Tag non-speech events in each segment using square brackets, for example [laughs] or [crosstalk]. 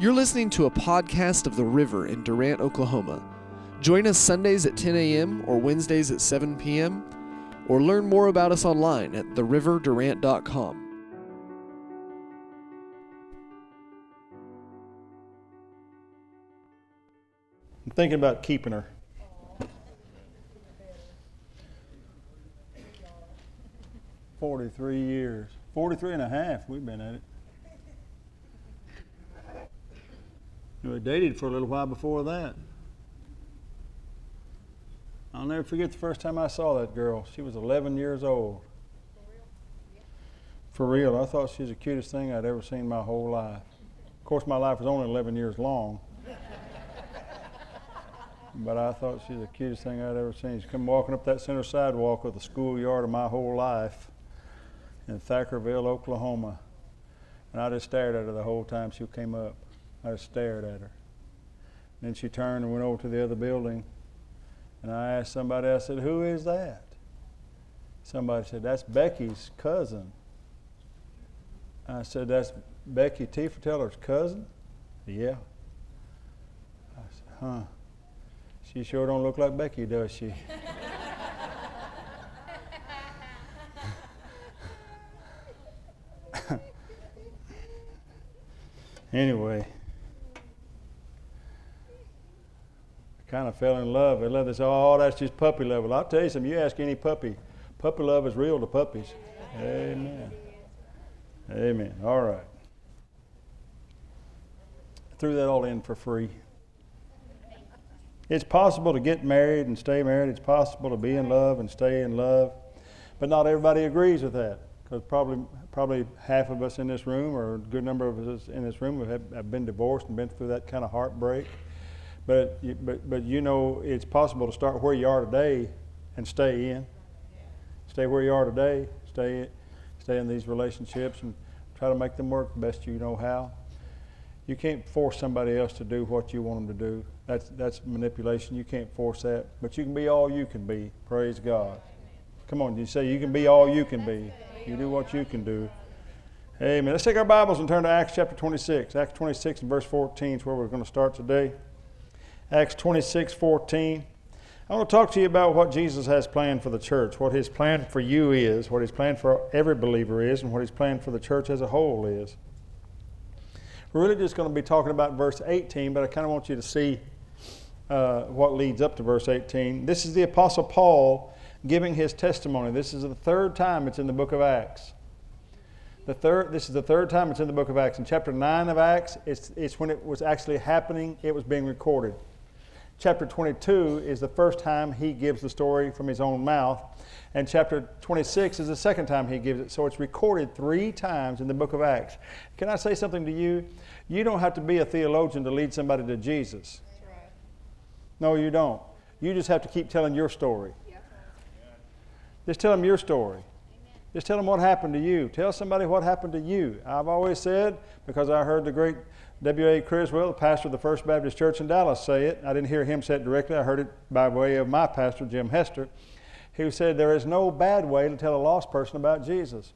You're listening to a podcast of The River in Durant, Oklahoma. Join us Sundays at 10 a.m. or Wednesdays at 7 p.m. or learn more about us online at theriverdurant.com. I'm thinking about keeping her. Forty-three years. Forty-three and a half we've been at it. We dated for a little while before that. I'll never forget the first time I saw that girl. She was 11 years old. For real, For real. I thought she was the cutest thing I'd ever seen my whole life. Of course, my life was only 11 years long. but I thought she was the cutest thing I'd ever seen. She come walking up that center sidewalk of the schoolyard of my whole life in Thackerville, Oklahoma. And I just stared at her the whole time she came up. I just stared at her. Then she turned and went over to the other building. And I asked somebody, I said, Who is that? Somebody said, That's Becky's cousin. I said, That's Becky Tieffelteller's cousin? Yeah. I said, Huh. She sure don't look like Becky, does she? [laughs] [laughs] anyway. Kind of fell in love. They love this, oh, that's just puppy love. I'll tell you something, you ask any puppy, puppy love is real to puppies. Amen. Amen. All right. Threw that all in for free. It's possible to get married and stay married. It's possible to be in love and stay in love. But not everybody agrees with that because probably, probably half of us in this room or a good number of us in this room have been divorced and been through that kind of heartbreak. But, but, but you know, it's possible to start where you are today and stay in. Stay where you are today, stay, stay in these relationships and try to make them work the best you know how. You can't force somebody else to do what you want them to do. That's, that's manipulation. You can't force that. But you can be all you can be. Praise God. Come on, you say you can be all you can be. You do what you can do. Amen. Let's take our Bibles and turn to Acts chapter 26. Acts 26 and verse 14 is where we're going to start today. Acts 26 14. I want to talk to you about what Jesus has planned for the church, what his plan for you is, what his plan for every believer is, and what his plan for the church as a whole is. We're really just going to be talking about verse 18, but I kind of want you to see uh, what leads up to verse 18. This is the Apostle Paul giving his testimony. This is the third time it's in the book of Acts. The third, this is the third time it's in the book of Acts. In chapter 9 of Acts, it's, it's when it was actually happening, it was being recorded chapter 22 is the first time he gives the story from his own mouth, and chapter 26 is the second time he gives it. So it's recorded three times in the book of Acts. Can I say something to you? You don't have to be a theologian to lead somebody to Jesus. Right. No, you don't. You just have to keep telling your story. Just tell them your story. Just tell them what happened to you. Tell somebody what happened to you. I've always said, because I heard the great W.A. Criswell, the pastor of the First Baptist Church in Dallas, say it. I didn't hear him say it directly, I heard it by way of my pastor, Jim Hester, who said, There is no bad way to tell a lost person about Jesus.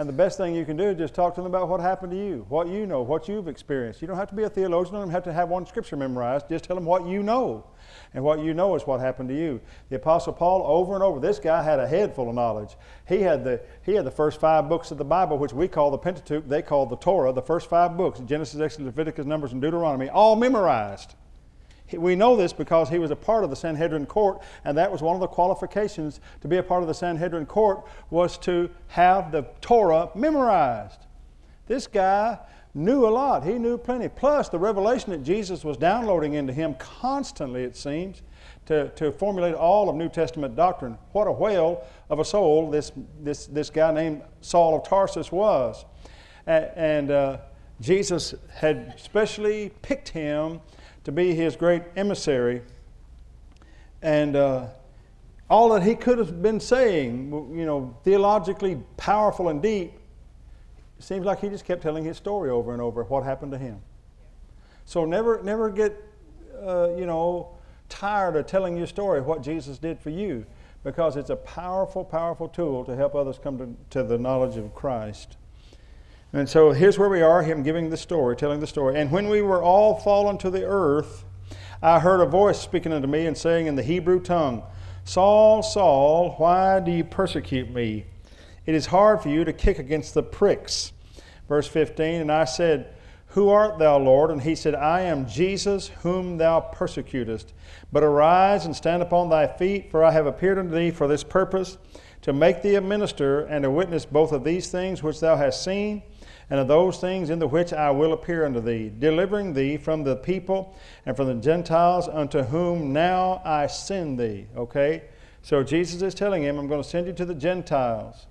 And the best thing you can do is just talk to them about what happened to you, what you know, what you've experienced. You don't have to be a theologian, you don't have to have one scripture memorized. Just tell them what you know. And what you know is what happened to you. The Apostle Paul, over and over, this guy had a head full of knowledge. He had the, he had the first five books of the Bible, which we call the Pentateuch, they call the Torah, the first five books Genesis, Exodus, Leviticus, Numbers, and Deuteronomy, all memorized. We know this because he was a part of the Sanhedrin court, and that was one of the qualifications to be a part of the Sanhedrin court was to have the Torah memorized. This guy knew a lot. He knew plenty. Plus, the revelation that Jesus was downloading into him constantly, it seems, to, to formulate all of New Testament doctrine. What a whale of a soul this, this, this guy named Saul of Tarsus was. And, and uh, Jesus had specially picked him to be his great emissary. And uh, all that he could have been saying, you know, theologically powerful and deep, seems like he just kept telling his story over and over what happened to him. So never, never get, uh, you know, tired of telling your story what Jesus did for you, because it's a powerful, powerful tool to help others come to, to the knowledge of Christ. And so here's where we are, him giving the story, telling the story. And when we were all fallen to the earth, I heard a voice speaking unto me and saying in the Hebrew tongue, Saul, Saul, why do you persecute me? It is hard for you to kick against the pricks. Verse 15, and I said, Who art thou, Lord? And he said, I am Jesus, whom thou persecutest. But arise and stand upon thy feet, for I have appeared unto thee for this purpose, to make thee a minister and a witness both of these things which thou hast seen and of those things in the which I will appear unto thee, delivering thee from the people and from the Gentiles unto whom now I send thee. Okay? So Jesus is telling him, I'm going to send you to the Gentiles.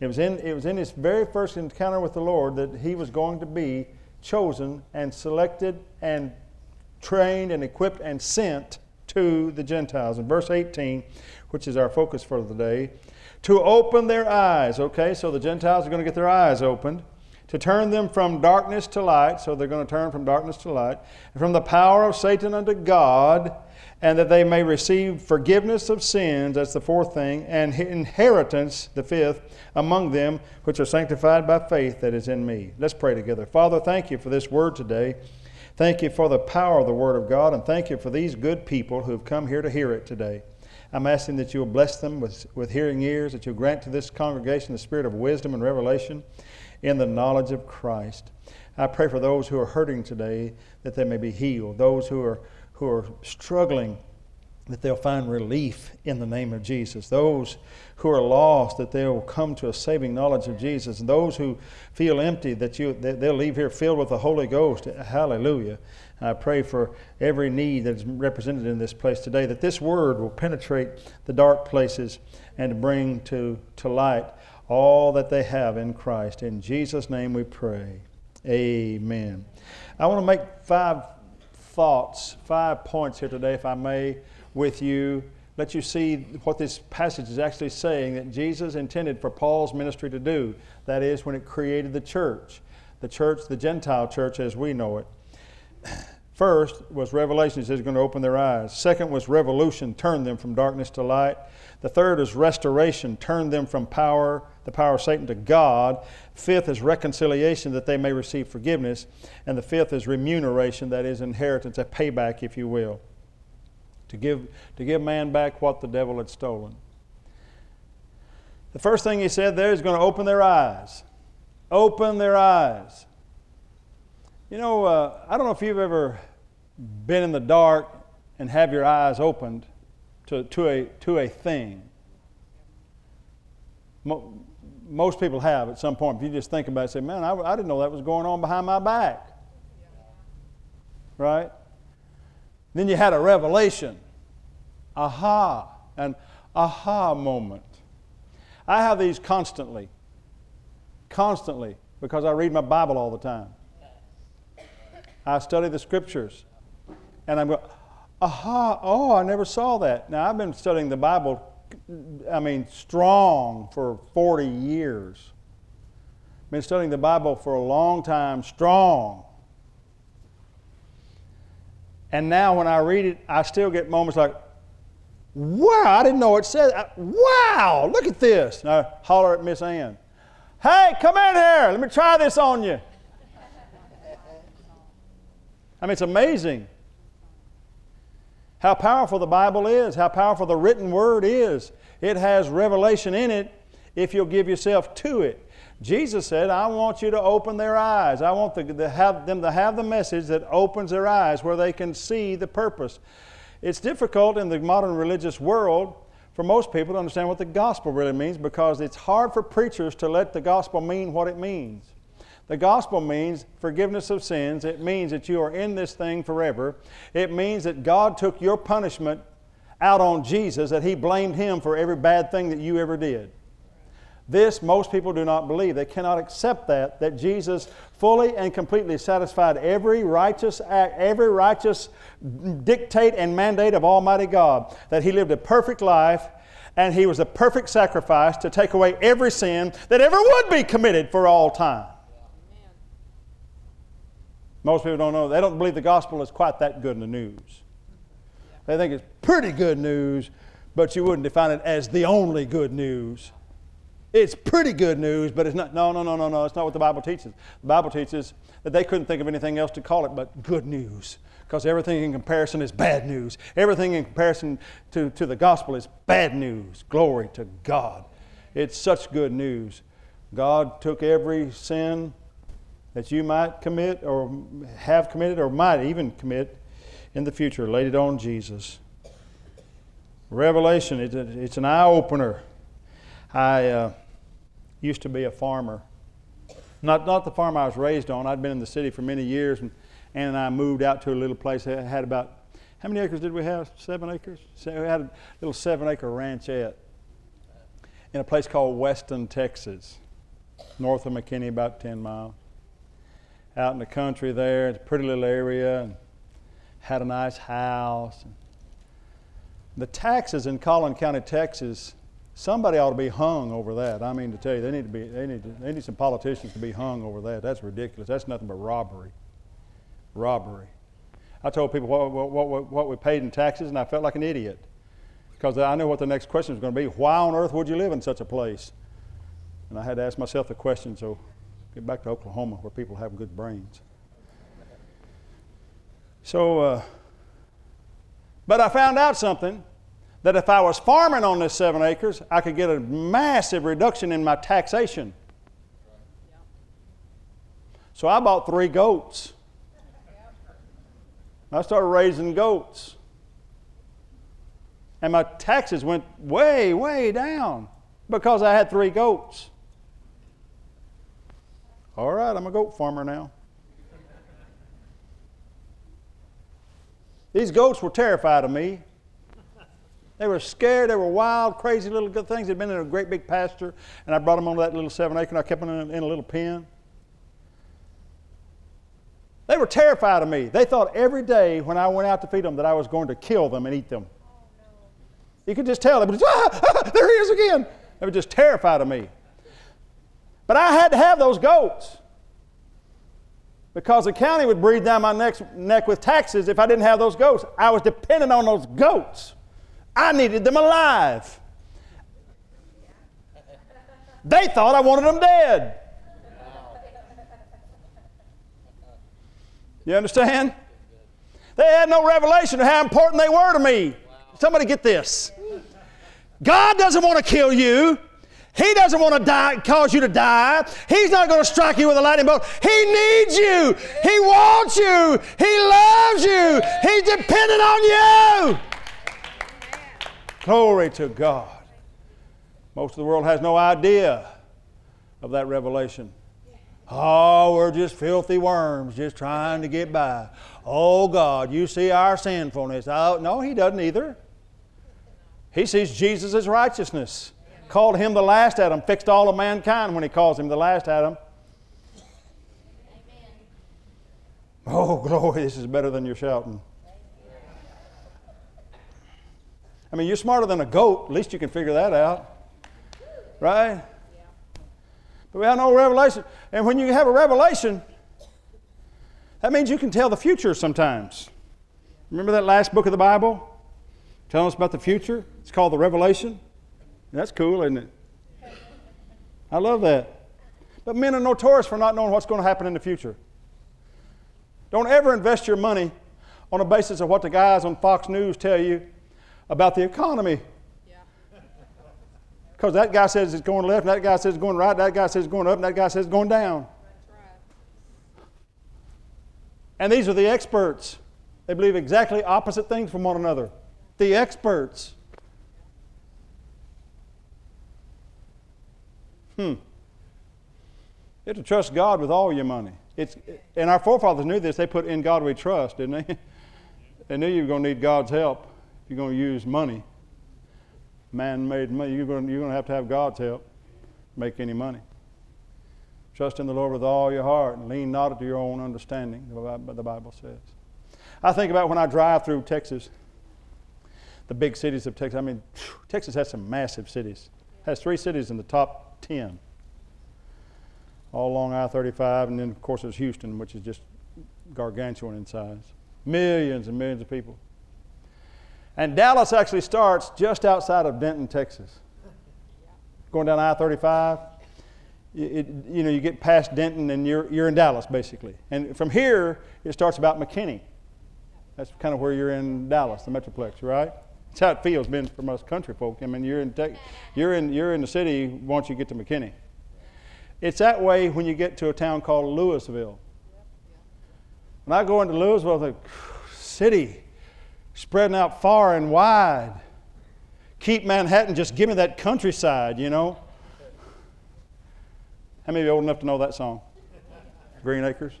It was, in, it was in his very first encounter with the Lord that he was going to be chosen and selected and trained and equipped and sent to the Gentiles. In verse 18, which is our focus for the day, to open their eyes. Okay, so the Gentiles are going to get their eyes opened to turn them from darkness to light, so they're going to turn from darkness to light, and from the power of Satan unto God, and that they may receive forgiveness of sins, that's the fourth thing, and inheritance, the fifth, among them which are sanctified by faith that is in me. Let's pray together. Father, thank you for this word today. Thank you for the power of the Word of God, and thank you for these good people who have come here to hear it today. I'm asking that you will bless them with, with hearing ears, that you'll grant to this congregation the spirit of wisdom and revelation in the knowledge of Christ. I pray for those who are hurting today that they may be healed, those who are, who are struggling that they'll find relief in the name of Jesus. Those who are lost, that they'll come to a saving knowledge of Jesus. And those who feel empty, that you, that they'll leave here filled with the Holy Ghost. Hallelujah. I pray for every need that is represented in this place today, that this word will penetrate the dark places and bring to, to light all that they have in Christ. In Jesus' name we pray. Amen. I want to make five thoughts, five points here today, if I may, with you. Let you see what this passage is actually saying that Jesus intended for Paul's ministry to do. That is, when it created the church, the church, the Gentile church as we know it. First was revelation, he says, going to open their eyes. Second was revolution, turn them from darkness to light. The third is restoration, turn them from power the power of Satan to God. Fifth is reconciliation that they may receive forgiveness. And the fifth is remuneration, that is inheritance, a payback, if you will, to give, to give man back what the devil had stolen. The first thing he said there is going to open their eyes. Open their eyes. You know, uh, I don't know if you've ever been in the dark and have your eyes opened to, to, a, to a thing most people have at some point. If you just think about it, say, man, I, I didn't know that was going on behind my back. Right? Then you had a revelation. Aha. An aha moment. I have these constantly. Constantly. Because I read my Bible all the time. I study the scriptures. And I'm going, aha, oh, I never saw that. Now, I've been studying the Bible I mean, strong for 40 years. Been studying the Bible for a long time, strong. And now when I read it, I still get moments like, wow, I didn't know it said, uh, wow, look at this. And I holler at Miss Ann, hey, come in here, let me try this on you. I mean, it's amazing how powerful the Bible is, how powerful the written word is. It has revelation in it if you'll give yourself to it. Jesus said, I want you to open their eyes. I want the, have, them to have the message that opens their eyes where they can see the purpose. It's difficult in the modern religious world for most people to understand what the gospel really means because it's hard for preachers to let the gospel mean what it means. The gospel means forgiveness of sins. It means that you are in this thing forever. It means that God took your punishment out on Jesus, that He blamed Him for every bad thing that you ever did. This most people do not believe. They cannot accept that, that Jesus fully and completely satisfied every righteous act, every righteous dictate and mandate of Almighty God, that He lived a perfect life and He was a perfect sacrifice to take away every sin that ever would be committed for all time. Most people don't know. They don't believe the gospel is quite that good in the news. They think it's pretty good news, but you wouldn't define it as the only good news. It's pretty good news, but it's not. No, no, no, no, no. It's not what the Bible teaches. The Bible teaches that they couldn't think of anything else to call it but good news. Because everything in comparison is bad news. Everything in comparison to, to the gospel is bad news. Glory to God. It's such good news. God took every sin that you might commit or have committed or might even commit in the future, laid it on Jesus. Revelation, it's an eye opener. I uh, used to be a farmer. Not, not the farm I was raised on. I'd been in the city for many years, and and I moved out to a little place that had about, how many acres did we have? Seven acres? So we had a little seven acre ranchette in a place called Weston, Texas, north of McKinney, about 10 miles. Out in the country there, it's a pretty little area, and had a nice house. The taxes in Collin County, Texas, somebody ought to be hung over that. I mean to tell you, they need to be, they need, to, they need some politicians to be hung over that. That's ridiculous. That's nothing but robbery. Robbery. I told people what, what, what, what we paid in taxes, and I felt like an idiot because I knew what the next question was going to be. Why on earth would you live in such a place? And I had to ask myself the question, so get back to Oklahoma where people have good brains. So, uh, but I found out something that if I was farming on this seven acres, I could get a massive reduction in my taxation. So I bought three goats. I started raising goats. And my taxes went way, way down because I had three goats. All right, I'm a goat farmer now. These goats were terrified of me. They were scared. They were wild, crazy little good things. They'd been in a great big pasture, and I brought them onto that little seven acre, and I kept them in a, in a little pen. They were terrified of me. They thought every day when I went out to feed them that I was going to kill them and eat them. You could just tell them, ah, ah, there he is again. They were just terrified of me. But I had to have those goats because the county would breathe down my neck, neck with taxes if I didn't have those goats. I was dependent on those goats. I needed them alive. They thought I wanted them dead. You understand? They had no revelation of how important they were to me. Somebody get this. God doesn't want to kill you. He doesn't want to die, cause you to die. He's not going to strike you with a lightning bolt. He needs you. He wants you. He loves you. He's dependent on you. Glory to God. Most of the world has no idea of that revelation. Oh, we're just filthy worms just trying to get by. Oh, God, you see our sinfulness. Oh, no, He doesn't either. He sees Jesus righteousness. Called him the last Adam, fixed all of mankind when he calls him the last Adam. Amen. Oh, [laughs] glory, this is better than you're shouting. I mean, you're smarter than a goat. At least you can figure that out. Right? But we have no revelation. And when you have a revelation, that means you can tell the future sometimes. Remember that last book of the Bible? Telling us about the future? It's called the Revelation. That's cool, isn't it? I love that. But men are notorious for not knowing what's going to happen in the future. Don't ever invest your money on the basis of what the guys on Fox News tell you about the economy. Because that guy says it's going left, and that guy says it's going right, that guy says it's going up, and that guy says it's going down. And these are the experts. They believe exactly opposite things from one another. The experts. Hmm. You have to trust God with all your money. It's, and our forefathers knew this. They put in God we trust, didn't they? [laughs] they knew you were going to need God's help if you're going to use money man made money. You're going, you're going to have to have God's help to make any money. Trust in the Lord with all your heart and lean not to your own understanding, the Bible says. I think about when I drive through Texas, the big cities of Texas. I mean, Texas has some massive cities. It has three cities in the top 10, all along I 35, and then, of course, there's Houston, which is just gargantuan in size. Millions and millions of people. And Dallas actually starts just outside of Denton, Texas. going down I 35. It, you know, you get past Denton and you're, you're in Dallas, basically. And from here, it starts about McKinney. That's kind of where you're in Dallas, the Metroplex, right? That's how it feels being from us country folk. I mean, you're in, you're in, you're in the city once you get to McKinney. It's that way when you get to a town called Lewisville. When I go into Lewisville, the city spreading out far and wide. Keep Manhattan, just give me that countryside, you know. How many of you old enough to know that song? Green Acres?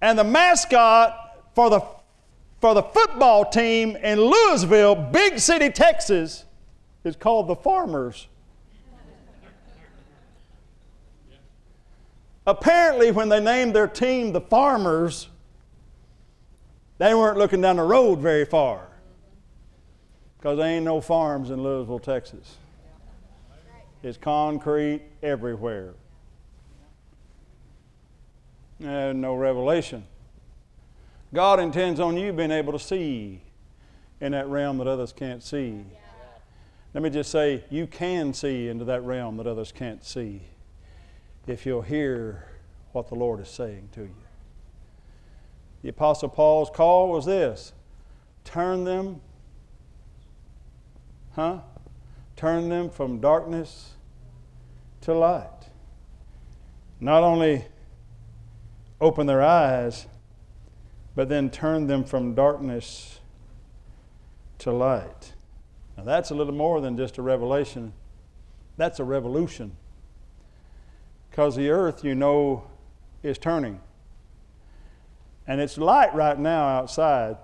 And the mascot for the, for the football team in Lewisville, big city, Texas, is called the Farmers. Apparently, when they named their team the Farmers, they weren't looking down the road very far because there ain't no farms in Lewisville, Texas. It's concrete everywhere. And no revelation. God intends on you being able to see in that realm that others can't see. Let me just say, you can see into that realm that others can't see if you'll hear what the Lord is saying to you. The Apostle Paul's call was this turn them, huh? Turn them from darkness to light. Not only open their eyes, but then turn them from darkness to light. Now, that's a little more than just a revelation, that's a revolution. Because the earth, you know, is turning. And it's light right now outside.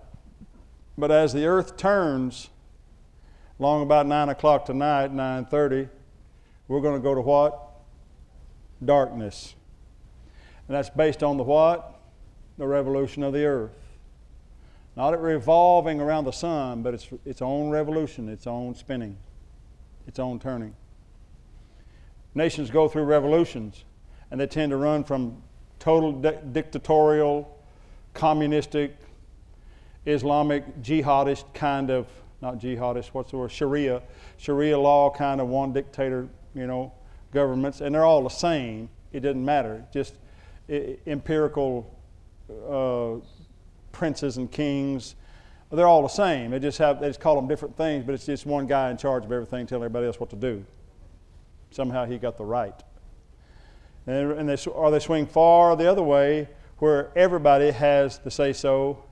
But as the earth turns, long about 9 o'clock tonight, 9.30, we're going to go to what? Darkness. And that's based on the what? The revolution of the earth. Not it revolving around the sun, but it's its own revolution, its own spinning, its own turning. Nations go through revolutions, and they tend to run from total di- dictatorial, communistic, Islamic, jihadist kind of, not jihadist, what's the word? Sharia, Sharia law kind of one dictator, you know, governments, and they're all the same. It doesn't matter. Just empirical uh, princes and kings. They're all the same. They just have they just call them different things, but it's just one guy in charge of everything, telling everybody else what to do. Somehow he got the right. And, and they, or they swing far the other way, where everybody has the say so,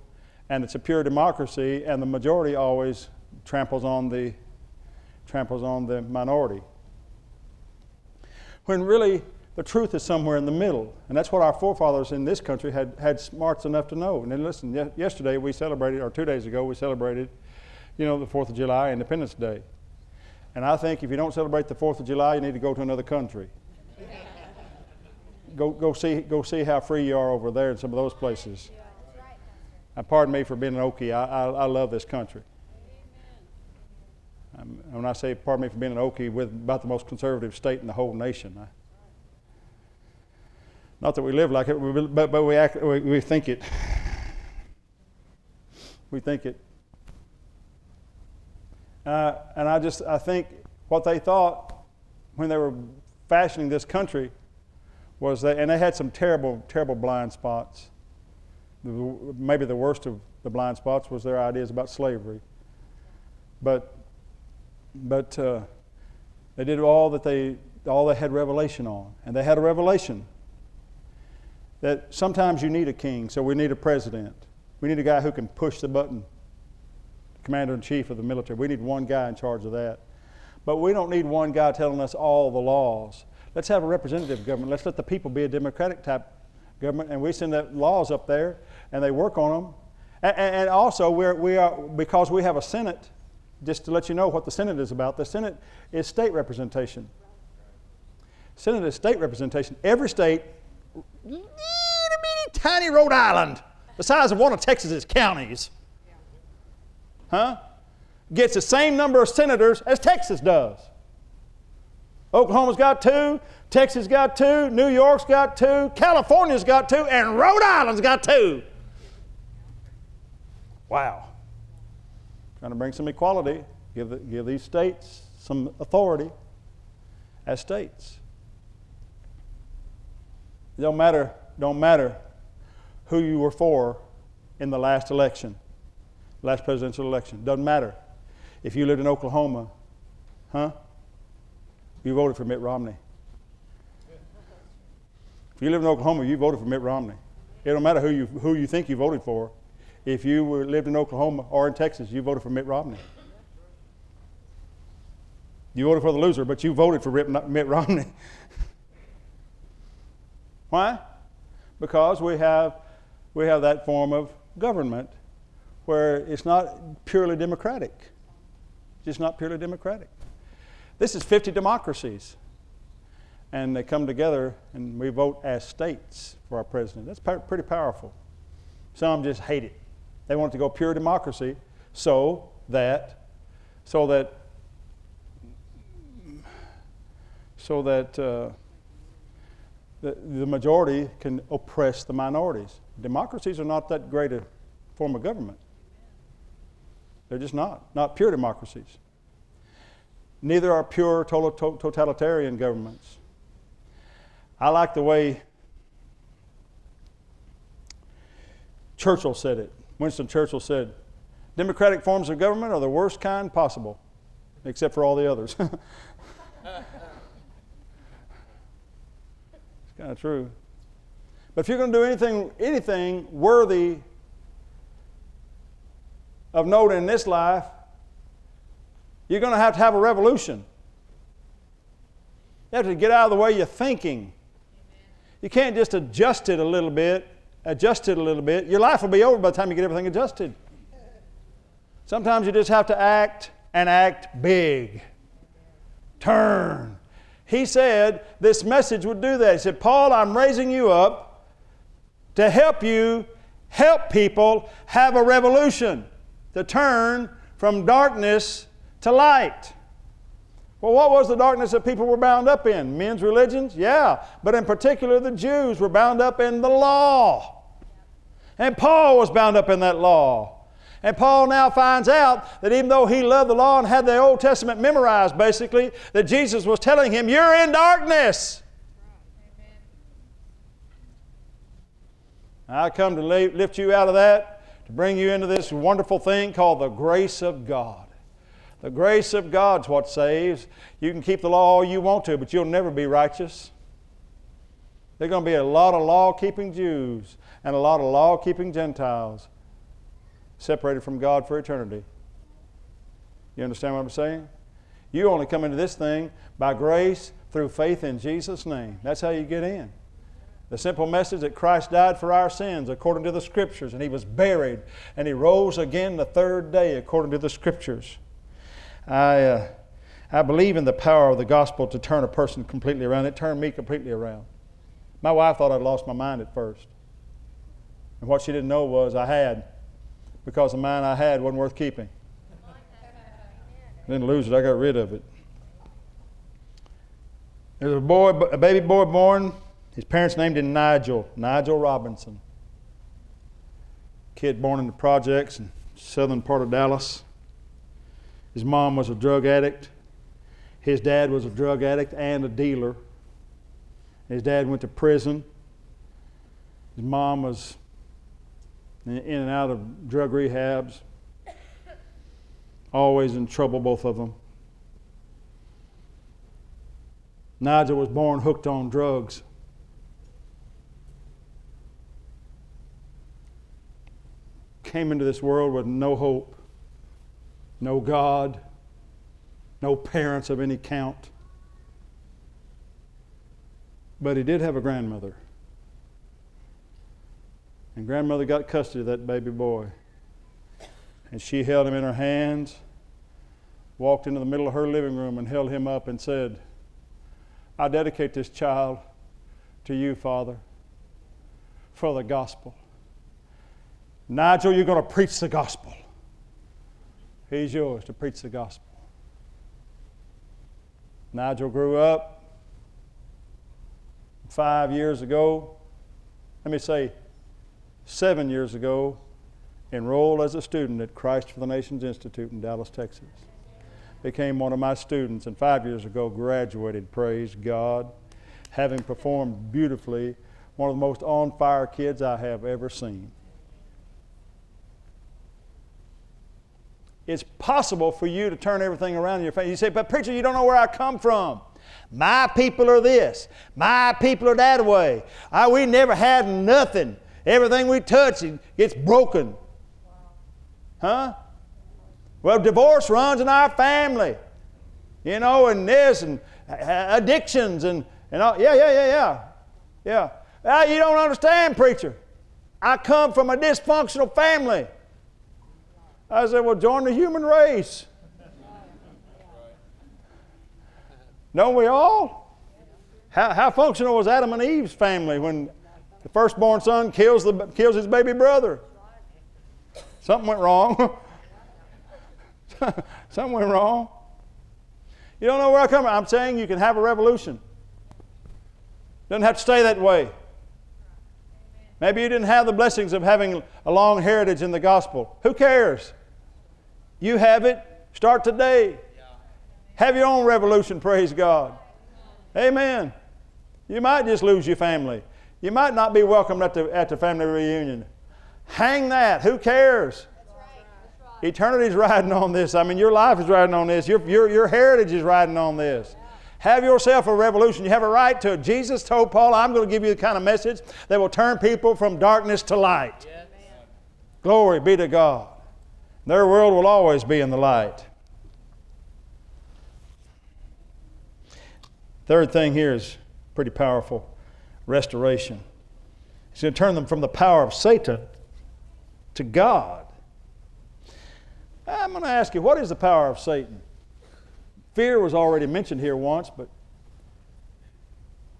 and it's a pure democracy, and the majority always tramples on the tramples on the minority. When really the truth is somewhere in the middle. And that's what our forefathers in this country had, had smarts enough to know. And then listen, yesterday we celebrated, or two days ago, we celebrated, you know, the 4th of July, Independence Day. And I think if you don't celebrate the 4th of July, you need to go to another country. go, go, see, go see how free you are over there in some of those places. And pardon me for being an Okie. I, I, I love this country. When I say pardon me for being an Okie, with about the most conservative state in the whole nation. I, not that we live like it, but, but we, act, we, we think it. We think it. Uh, and I just, I think what they thought when they were fashioning this country was that, and they had some terrible, terrible blind spots. Maybe the worst of the blind spots was their ideas about slavery. But, but uh, they did all that they, all they had revelation on. And they had a revelation that sometimes you need a king, so we need a president. We need a guy who can push the button, commander in chief of the military. We need one guy in charge of that. But we don't need one guy telling us all the laws. Let's have a representative government. Let's let the people be a democratic type government, and we send the laws up there, and they work on them. And, and also, we're, we are because we have a Senate. Just to let you know what the Senate is about, the Senate is state representation. Senate is state representation. Every state little bitty tiny Rhode Island, the size of one of Texas's counties, huh, gets the same number of senators as Texas does. Oklahoma's got two, Texas got two, New York's got two, California's got two, and Rhode Island's got two. Wow. trying to bring some equality, give, the, give these states some authority as states. It don't matter, don't matter who you were for in the last election, last presidential election. Doesn't matter. If you lived in Oklahoma, huh? You voted for Mitt Romney. If you live in Oklahoma, you voted for Mitt Romney. It don't matter who you, who you think you voted for. If you were, lived in Oklahoma or in Texas, you voted for Mitt Romney. You voted for the loser, but you voted for Mitt Romney. [laughs] Why? Because we have, we have that form of government where it's not purely democratic. It's just not purely democratic. This is 50 democracies. And they come together and we vote as states for our president. That's pretty powerful. Some just hate it. They want it to go pure democracy so that, so that, so that uh, the, the majority can oppress the minorities. Democracies are not that great a form of government. They're just not, not pure democracies. Neither are pure totalitarian governments. I like the way Churchill said it. Winston Churchill said, Democratic forms of government are the worst kind possible, except for all the others. [laughs] kind of true. But if you're going to do anything, anything worthy of note in this life, you're going to have to have a revolution. You have to get out of the way you're thinking. You can't just adjust it a little bit, adjust it a little bit. Your life will be over by the time you get everything adjusted. Sometimes you just have to act and act big. Turn. He said this message would do that. He said, Paul, I'm raising you up to help you help people have a revolution, to turn from darkness to light. Well, what was the darkness that people were bound up in? Men's religions? Yeah. But in particular, the Jews were bound up in the law. And Paul was bound up in that law. And Paul now finds out that even though he loved the law and had the Old Testament memorized, basically, that Jesus was telling him, You're in darkness. I come to lift you out of that, to bring you into this wonderful thing called the grace of God. The grace of God's what saves. You can keep the law all you want to, but you'll never be righteous. There's going to be a lot of law keeping Jews and a lot of law keeping Gentiles separated from God for eternity. You understand what I'm saying? You only come into this thing by grace through faith in Jesus' name. That's how you get in. The simple message that Christ died for our sins according to the Scriptures, and He was buried, and He rose again the third day according to the Scriptures. I, uh, I believe in the power of the gospel to turn a person completely around. It turned me completely around. My wife thought I'd lost my mind at first. And what she didn't know was I had, because the mind I had wasn't worth keeping. Didn't lose it, I got rid of it. There was a boy, a baby boy born. His parents named him Nigel, Nigel Robinson. Kid born in the projects in southern part of Dallas. His mom was a drug addict. His dad was a drug addict and a dealer. His dad went to prison. His mom was in and out of drug rehabs. Always in trouble, both of them. Nigel was born hooked on drugs. Came into this world with no hope no God, no parents of any count. But he did have a grandmother. And grandmother got custody of that baby boy. And she held him in her hands, walked into the middle of her living room, and held him up and said, I dedicate this child to you, Father, for the gospel. Nigel, you're going to preach the gospel. He's yours to preach the gospel. Nigel grew up five years ago. Let me say, seven years ago, enrolled as a student at Christ for the Nations Institute in Dallas, Texas. Became one of my students, and five years ago graduated, praise God, having performed beautifully, one of the most on fire kids I have ever seen. It's possible for you to turn everything around in your face. You say, but preacher, you don't know where I come from. My people are this. My people are that way. I, we never had nothing. Everything we touch it gets broken. Huh? Well, divorce runs in our family. You know, and this and addictions and, and all. Yeah, yeah, yeah, yeah. Yeah. Well, you don't understand, preacher. I come from a dysfunctional family. I said, well, join the human race. Don't we all? How, how functional was Adam and Eve's family when the firstborn son kills, the, kills his baby brother? Something went wrong. [laughs] Something went wrong. You don't know where I come from. I'm saying you can have a revolution. Doesn't have to stay that way. Maybe you didn't have the blessings of having a long heritage in the gospel. Who cares? You have it. Start today. Have your own revolution, praise God. Amen. You might just lose your family. You might not be welcomed at the, at the family reunion. Hang that. Who cares? Eternity's riding on this. I mean, your life is riding on this. Your, your, your heritage is riding on this. Have yourself a revolution. You have a right to it. Jesus told Paul, I'm going to give you the kind of message that will turn people from darkness to light. Yes. Glory be to God. Their world will always be in the light. Third thing here is pretty powerful restoration. He's going to turn them from the power of Satan to God. I'm going to ask you, what is the power of Satan? Fear was already mentioned here once, but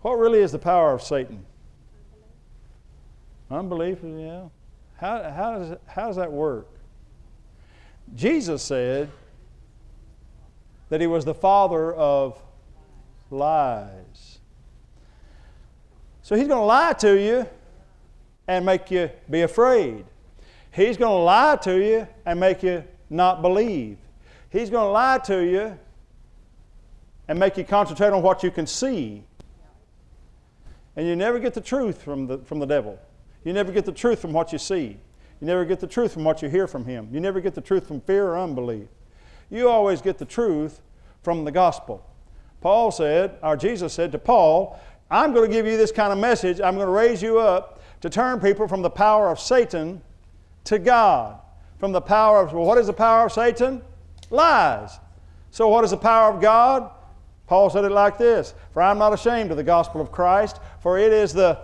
what really is the power of Satan? Unbelief, yeah. How, how, does, how does that work? Jesus said that he was the father of lies. So he's going to lie to you and make you be afraid. He's going to lie to you and make you not believe. He's going to lie to you and make you concentrate on what you can see. And you never get the truth from the, from the devil. You never get the truth from what you see. You never get the truth from what you hear from him. You never get the truth from fear or unbelief. You always get the truth from the gospel. Paul said, or Jesus said to Paul, I'm going to give you this kind of message. I'm going to raise you up to turn people from the power of Satan to God. From the power of, well, what is the power of Satan? Lies. So, what is the power of God? Paul said it like this For I'm not ashamed of the gospel of Christ, for it is the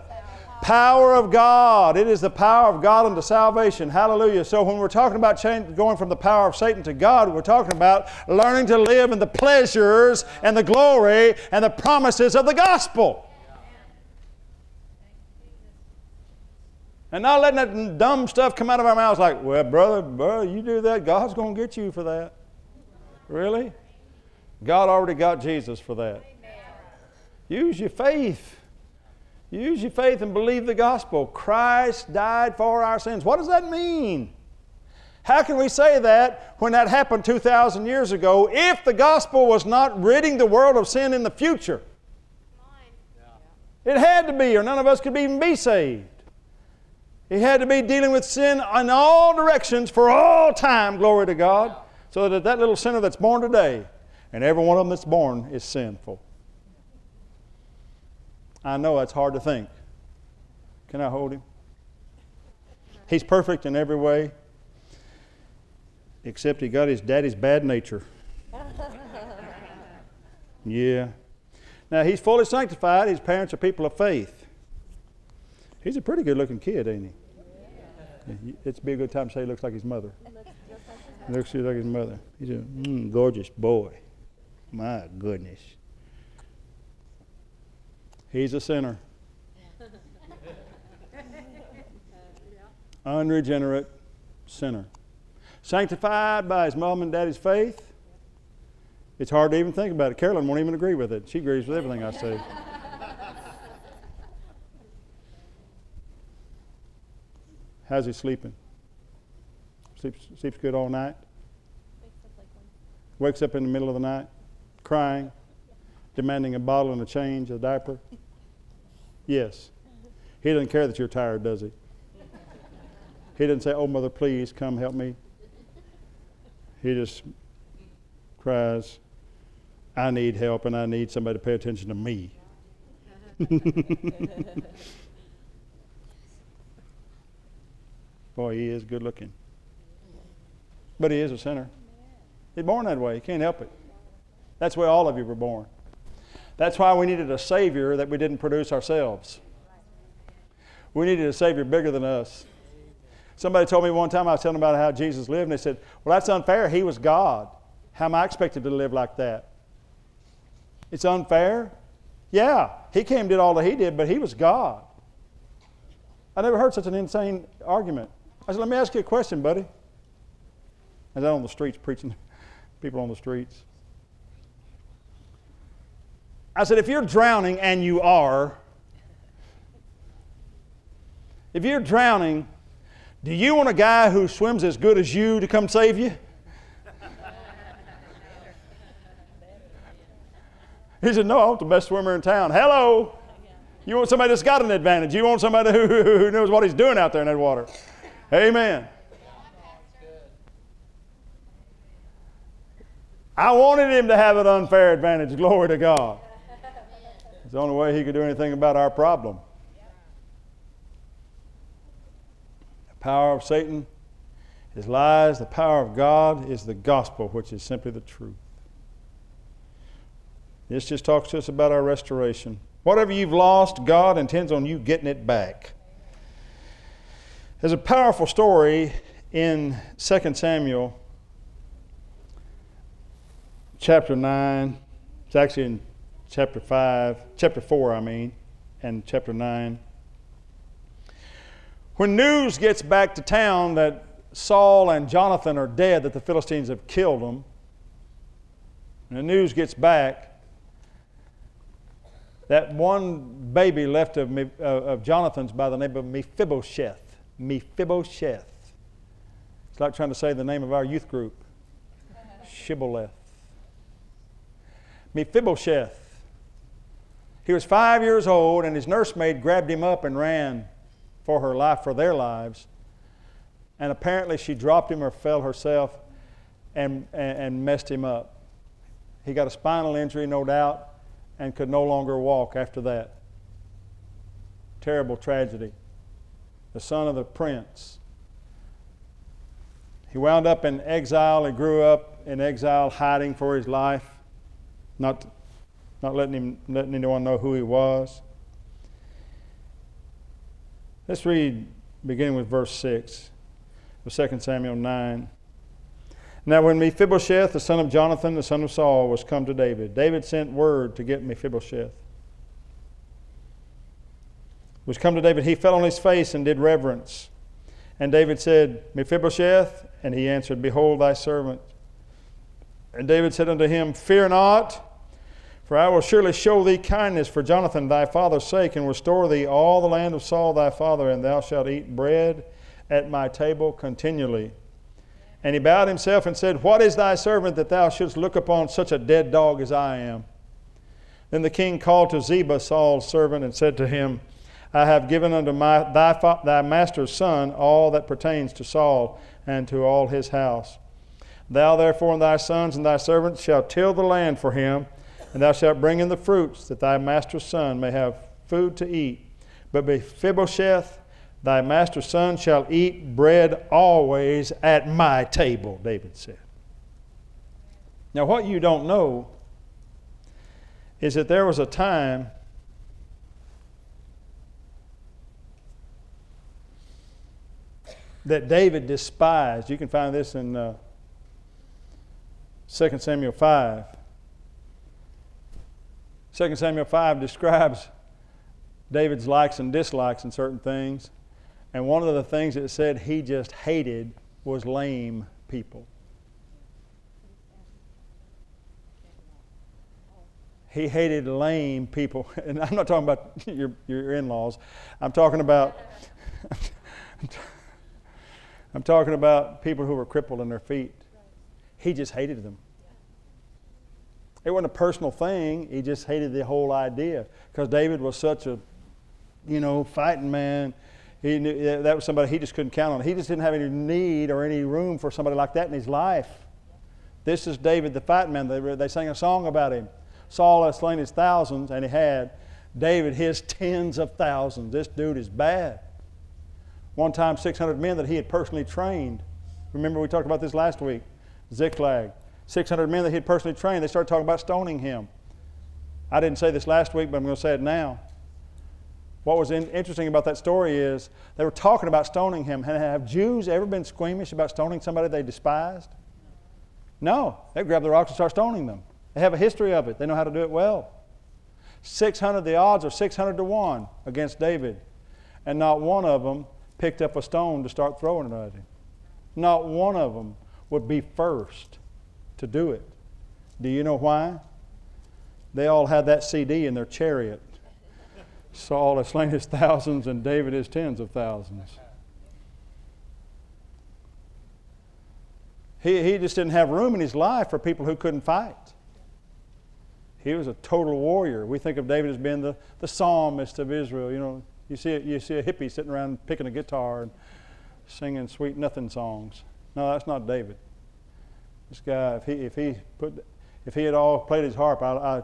power of God. It is the power of God unto salvation. Hallelujah. So when we're talking about change, going from the power of Satan to God, we're talking about learning to live in the pleasures and the glory and the promises of the gospel. And not letting that dumb stuff come out of our mouths like, well, brother, brother, you do that, God's going to get you for that. Really? God already got Jesus for that. Use your faith. Use your faith and believe the gospel. Christ died for our sins. What does that mean? How can we say that when that happened 2,000 years ago if the gospel was not ridding the world of sin in the future? It had to be, or none of us could even be saved. He had to be dealing with sin in all directions for all time, glory to God, so that that little sinner that's born today, and every one of them that's born is sinful. I know that's hard to think. Can I hold him? He's perfect in every way, except he got his daddy's bad nature. [laughs] yeah. Now, he's fully sanctified. His parents are people of faith. He's a pretty good looking kid, ain't he? It's be a good time to say he looks like his mother. He looks like his mother. He's a mm, gorgeous boy. My goodness. He's a sinner. [laughs] Unregenerate sinner. Sanctified by his mom and daddy's faith. It's hard to even think about it. Carolyn won't even agree with it. She agrees with everything I say. [laughs] How's he sleeping? Sleeps, sleeps good all night? Wakes up in the middle of the night, crying, demanding a bottle and a change, a diaper? Yes. He doesn't care that you're tired, does he? He doesn't say, Oh, mother, please come help me. He just cries, I need help and I need somebody to pay attention to me. [laughs] Boy, he is good looking. But he is a sinner. He's born that way. He can't help it. That's why all of you were born. That's why we needed a Savior that we didn't produce ourselves. We needed a Savior bigger than us. Somebody told me one time, I was telling about how Jesus lived, and they said, Well, that's unfair. He was God. How am I expected to live like that? It's unfair? Yeah, he came and did all that he did, but he was God. I never heard such an insane argument. I said, Let me ask you a question, buddy. I was out on the streets preaching, people on the streets. I said, If you're drowning, and you are, if you're drowning, do you want a guy who swims as good as you to come save you? He said, No, I want the best swimmer in town. Hello. You want somebody that's got an advantage. You want somebody who, [laughs] who knows what he's doing out there in that water. Amen. I wanted him to have an unfair advantage. Glory to God. It's the only way he could do anything about our problem. The power of Satan is lies, the power of God is the gospel, which is simply the truth. This just talks to us about our restoration. Whatever you've lost, God intends on you getting it back. There's a powerful story in 2 Samuel chapter 9. It's actually in chapter 5, chapter 4, I mean, and chapter 9. When news gets back to town that Saul and Jonathan are dead, that the Philistines have killed them, and the news gets back, that one baby left of, me, uh, of Jonathan's by the name of Mephibosheth. Mephibosheth. It's like trying to say the name of our youth group Shibboleth. Mephibosheth. He was five years old, and his nursemaid grabbed him up and ran for her life, for their lives. And apparently, she dropped him or fell herself and, and, and messed him up. He got a spinal injury, no doubt and could no longer walk after that. Terrible tragedy. The son of the prince. He wound up in exile. He grew up in exile, hiding for his life, not, not letting, him, letting anyone know who he was. Let's read, beginning with verse 6 of 2 Samuel 9. Now, when Mephibosheth, the son of Jonathan, the son of Saul, was come to David, David sent word to get Mephibosheth. Was come to David, he fell on his face and did reverence. And David said, Mephibosheth, and he answered, Behold thy servant. And David said unto him, Fear not, for I will surely show thee kindness for Jonathan thy father's sake, and restore thee all the land of Saul thy father, and thou shalt eat bread at my table continually. And he bowed himself and said, What is thy servant that thou shouldst look upon such a dead dog as I am? Then the king called to Ziba, Saul's servant, and said to him, I have given unto my, thy, thy master's son all that pertains to Saul and to all his house. Thou therefore and thy sons and thy servants shall till the land for him, and thou shalt bring in the fruits, that thy master's son may have food to eat. But Mephibosheth, Thy master's son shall eat bread always at my table, David said. Now, what you don't know is that there was a time that David despised. You can find this in uh, 2 Samuel 5. 2 Samuel 5 describes David's likes and dislikes in certain things. And one of the things it said he just hated was lame people. He hated lame people. [laughs] And I'm not talking about [laughs] your, your in laws, I'm talking about. [laughs] I'm talking about people who were crippled in their feet. He just hated them. It wasn't a personal thing. He just hated the whole idea because David was such a, you know, fighting man. He knew that was somebody he just couldn't count on. He just didn't have any need or any room for somebody like that in his life. This is David the fighting man. They, they sang a song about him. Saul had slain his thousands, and he had. David his [laughs] tens of thousands. This dude is bad. One time, 600 men that he had personally trained. Remember, we talked about this last week. Ziklag. 600 men that he had personally trained. They started talking about stoning him. I didn't say this last week, but I'm going to say it now. What was in, interesting about that story is they were talking about stoning him. Have Jews ever been squeamish about stoning somebody they despised? No. They grab the rocks and start stoning them. They have a history of it, they know how to do it well. 600, the odds are 600 to 1 against David. And not one of them picked up a stone to start throwing it at him. Not one of them would be first to do it. Do you know why? They all had that CD in their chariot. Saul has slain his [laughs] thousands and David his tens of thousands. He, he just didn't have room in his life for people who couldn't fight. He was a total warrior. We think of David as being the, the psalmist of Israel. You know, you see, you see a hippie sitting around picking a guitar and singing sweet nothing songs. No, that's not David. This guy, if he, if he, put, if he had all played his harp, I, I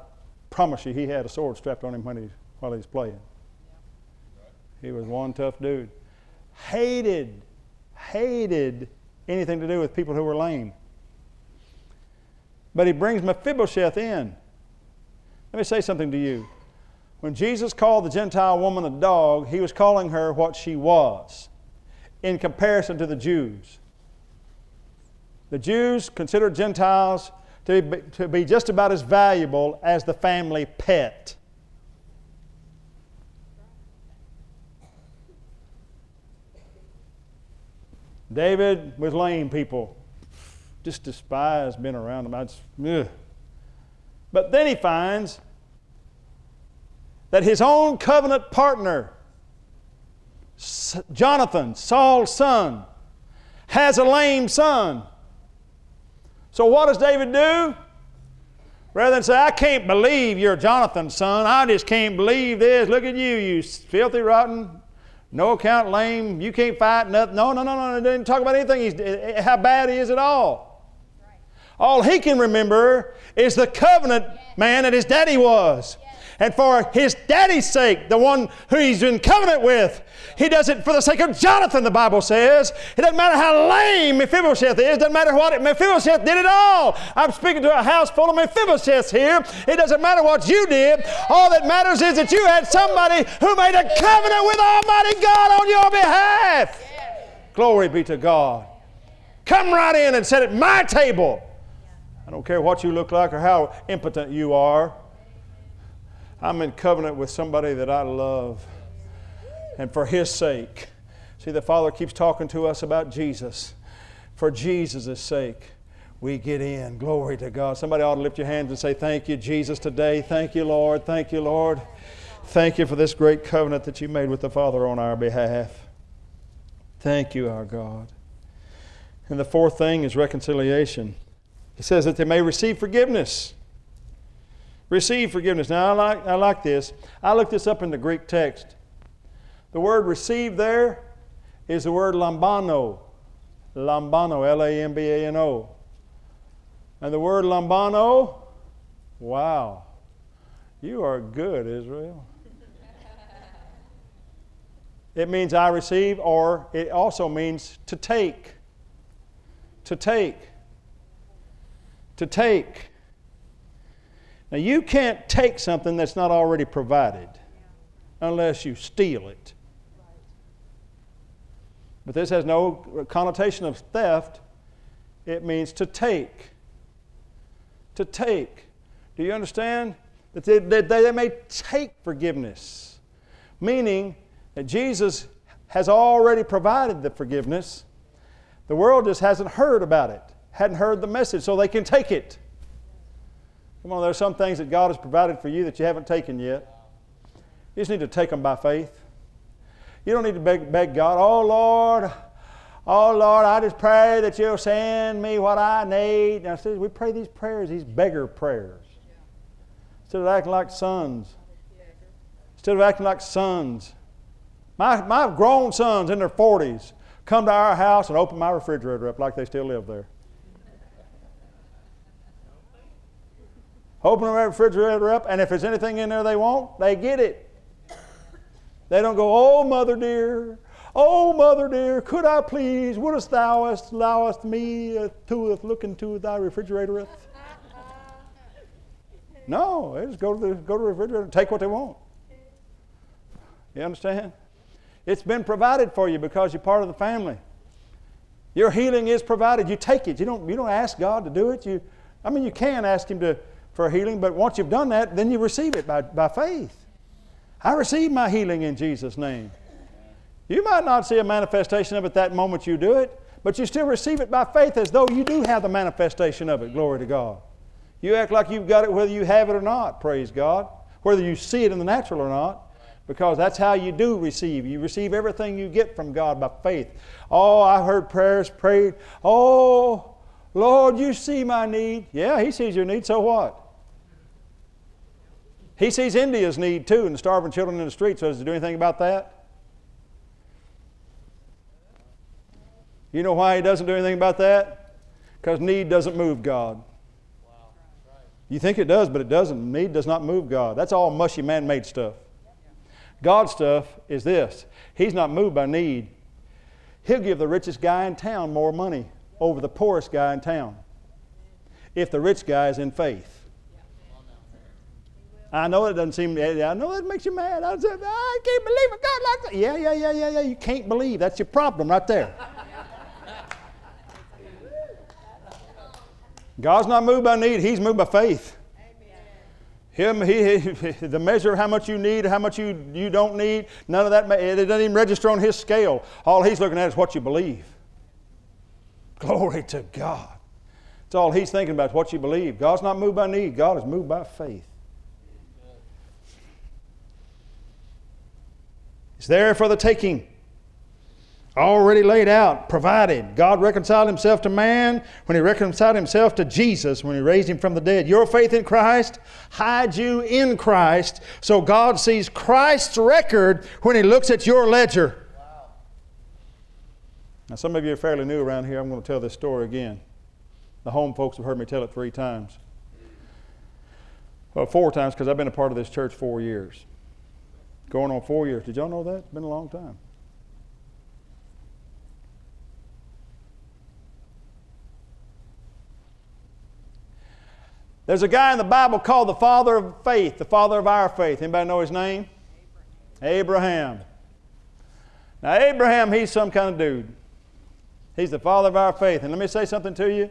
promise you he had a sword strapped on him when he, while he was playing. He was one tough dude. Hated, hated anything to do with people who were lame. But he brings Mephibosheth in. Let me say something to you. When Jesus called the Gentile woman a dog, he was calling her what she was in comparison to the Jews. The Jews considered Gentiles to be, to be just about as valuable as the family pet. David was lame people. Just despised being around them. I just, ugh. But then he finds that his own covenant partner, Jonathan, Saul's son, has a lame son. So what does David do? Rather than say, I can't believe you're Jonathan's son, I just can't believe this. Look at you, you filthy, rotten, no account, lame, you can't fight, nothing. No, no, no, no, no, didn't talk about anything, He's, eh, how bad he is at all. All he can remember is the covenant man that his daddy was. And for his daddy's sake, the one who he's in covenant with, he does it for the sake of Jonathan, the Bible says. It doesn't matter how lame Mephibosheth is, doesn't matter what Mephibosheth did at all. I'm speaking to a house full of Mephibosheths here. It doesn't matter what you did. All that matters is that you had somebody who made a covenant with Almighty God on your behalf. Glory be to God. Come right in and sit at my table. I don't care what you look like or how impotent you are. I'm in covenant with somebody that I love. And for His sake, see, the Father keeps talking to us about Jesus. For Jesus' sake, we get in. Glory to God. Somebody ought to lift your hands and say, Thank you, Jesus, today. Thank you, Lord. Thank you, Lord. Thank you for this great covenant that you made with the Father on our behalf. Thank you, our God. And the fourth thing is reconciliation. He says that they may receive forgiveness. Receive forgiveness. Now, I like, I like this. I looked this up in the Greek text. The word receive there is the word lambano. Lambano, L A M B A N O. And the word lambano, wow. You are good, Israel. It means I receive, or it also means to take. To take. To take. Now, you can't take something that's not already provided unless you steal it. But this has no connotation of theft, it means to take. To take. Do you understand? That they, they may take forgiveness, meaning that Jesus has already provided the forgiveness. The world just hasn't heard about it, hadn't heard the message, so they can take it. Come on, there's some things that God has provided for you that you haven't taken yet. You just need to take them by faith. You don't need to beg, beg God, oh Lord, Oh Lord, I just pray that you'll send me what I need. Now, see, we pray these prayers, these beggar prayers. Instead of acting like sons. Instead of acting like sons. My, my grown sons in their 40s come to our house and open my refrigerator up like they still live there. Open the refrigerator up, and if there's anything in there they want, they get it. They don't go, Oh, mother dear, oh, mother dear, could I please, wouldst thou allowest me uh, to look into thy refrigerator? No, they just go to the, go to the refrigerator and take what they want. You understand? It's been provided for you because you're part of the family. Your healing is provided. You take it. You don't, you don't ask God to do it. You, I mean, you can ask Him to, for healing, but once you've done that, then you receive it by, by faith. I receive my healing in Jesus' name. You might not see a manifestation of it that moment you do it, but you still receive it by faith as though you do have the manifestation of it. Glory to God. You act like you've got it whether you have it or not, praise God. Whether you see it in the natural or not because that's how you do receive. You receive everything you get from God by faith. Oh, I heard prayers prayed. Oh, Lord, you see my need. Yeah, He sees your need, so what? He sees India's need too, and the starving children in the streets. So does He do anything about that? You know why He doesn't do anything about that? Because need doesn't move God. You think it does, but it doesn't. Need does not move God. That's all mushy man made stuff. God stuff is this He's not moved by need. He'll give the richest guy in town more money over the poorest guy in town if the rich guy is in faith. I know it doesn't seem, I know that makes you mad. I, said, I can't believe a God like that. Yeah, yeah, yeah, yeah, yeah. You can't believe. That's your problem right there. God's not moved by need, He's moved by faith. Him, he, he, the measure of how much you need, how much you, you don't need, none of that, it doesn't even register on his scale. All he's looking at is what you believe. Glory to God. It's all he's thinking about, what you believe. God's not moved by need, God is moved by faith. It's there for the taking already laid out, provided. God reconciled himself to man when he reconciled himself to Jesus when he raised him from the dead. Your faith in Christ hides you in Christ, so God sees Christ's record when he looks at your ledger. Wow. Now, some of you are fairly new around here. I'm going to tell this story again. The home folks have heard me tell it three times. Well, four times because I've been a part of this church four years. Going on four years. Did y'all know that? It's been a long time. There's a guy in the Bible called the father of faith, the father of our faith. Anybody know his name? Abraham. Abraham. Now, Abraham, he's some kind of dude. He's the father of our faith. And let me say something to you.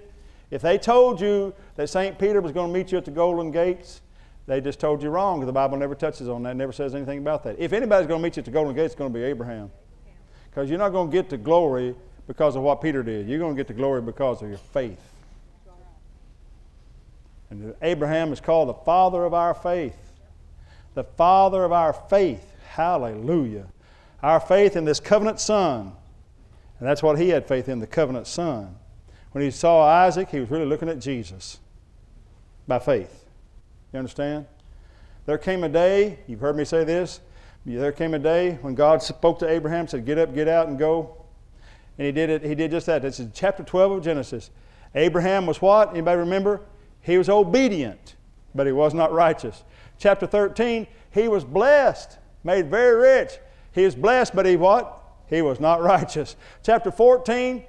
If they told you that St. Peter was going to meet you at the Golden Gates, they just told you wrong the Bible never touches on that, never says anything about that. If anybody's going to meet you at the Golden Gates, it's going to be Abraham. Because you're not going to get to glory because of what Peter did. You're going to get to glory because of your faith. And Abraham is called the father of our faith. The father of our faith. Hallelujah. Our faith in this covenant son. And that's what he had faith in, the covenant son. When he saw Isaac, he was really looking at Jesus by faith. You understand? There came a day, you've heard me say this, there came a day when God spoke to Abraham, said, Get up, get out, and go. And he did it, he did just that. This is chapter 12 of Genesis. Abraham was what? Anybody remember? He was obedient, but he was not righteous. Chapter 13, he was blessed, made very rich. He was blessed, but he what? He was not [laughs] righteous. Chapter 14,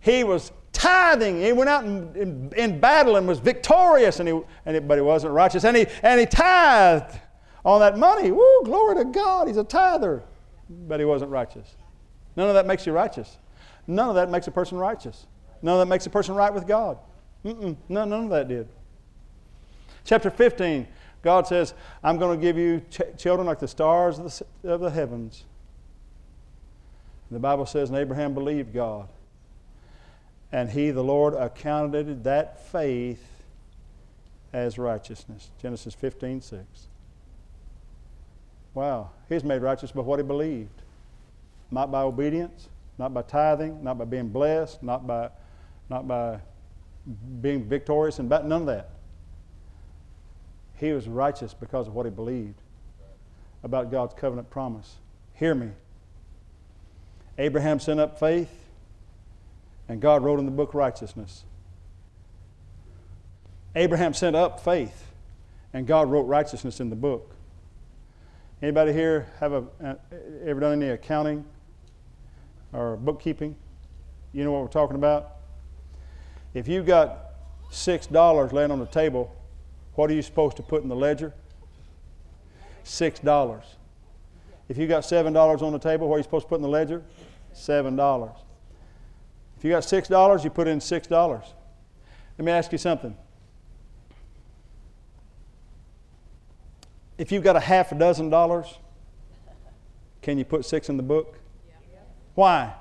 he was tithing. He went out in, in, in battle and was victorious, and he, and he, but he wasn't righteous. And he, and he tithed on that money. Woo, glory to God. He's a tither, but he wasn't righteous. None of that makes you righteous. None of that makes a person righteous. None of that makes a person right with God. Mm-mm, none, none of that did. Chapter 15, God says, I'm going to give you ch- children like the stars of the, of the heavens. The Bible says, and Abraham believed God. And he, the Lord, accounted that faith as righteousness. Genesis 15, 6. Wow. He's made righteous by what he believed, not by obedience. not by tithing, not by being blessed, not by, not by being victorious, and none of that. He was righteous because of what he believed about God's covenant promise. Hear me. Abraham sent up faith, and God wrote in the book righteousness. Abraham sent up faith, and God wrote righteousness in the book. Anybody here have a, ever done any accounting or bookkeeping? You know what we're talking about? If you've got six dollars laying on the table, what are you supposed to put in the ledger? Six dollars. If you've got seven dollars on the table, what are you supposed to put in the ledger? Seven dollars. If you got six dollars, you put in six dollars. Let me ask you something. If you've got a half a dozen dollars, can you put six in the book? Why?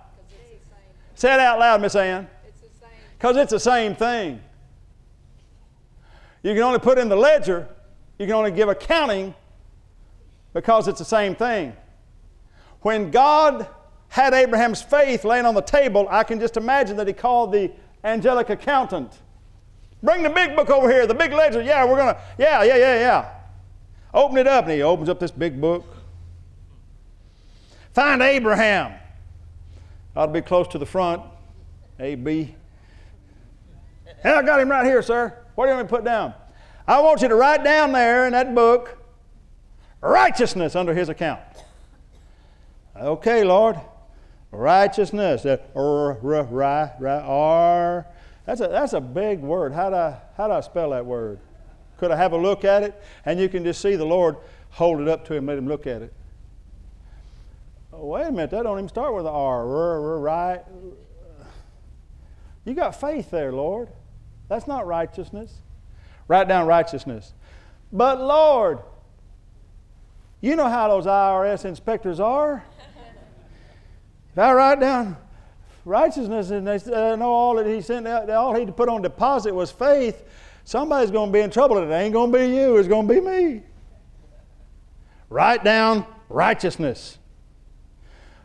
Say it out loud, Miss Ann. Because it's the same thing. You can only put in the ledger, you can only give accounting because it's the same thing. When God had Abraham's faith laying on the table, I can just imagine that he called the angelic accountant. Bring the big book over here, the big ledger. Yeah, we're going to, yeah, yeah, yeah, yeah. Open it up. And he opens up this big book. Find Abraham. Ought to be close to the front. A, B. Hey, I got him right here, sir. What do you want me to put down? I want you to write down there in that book righteousness under his account. Okay, Lord. Righteousness. That r, r, r, r. That's a, that's a big word. How do, I, how do I spell that word? Could I have a look at it? And you can just see the Lord hold it up to him, let him look at it. Oh, wait a minute, that don't even start with an R. Right? You got faith there, Lord. That's not righteousness. Write down righteousness. But Lord, you know how those IRS inspectors are. I write down righteousness and they uh, know all that he sent, out, all he put on deposit was faith, Somebody's going to be in trouble, it ain't going to be you, it's going to be me. Write down righteousness.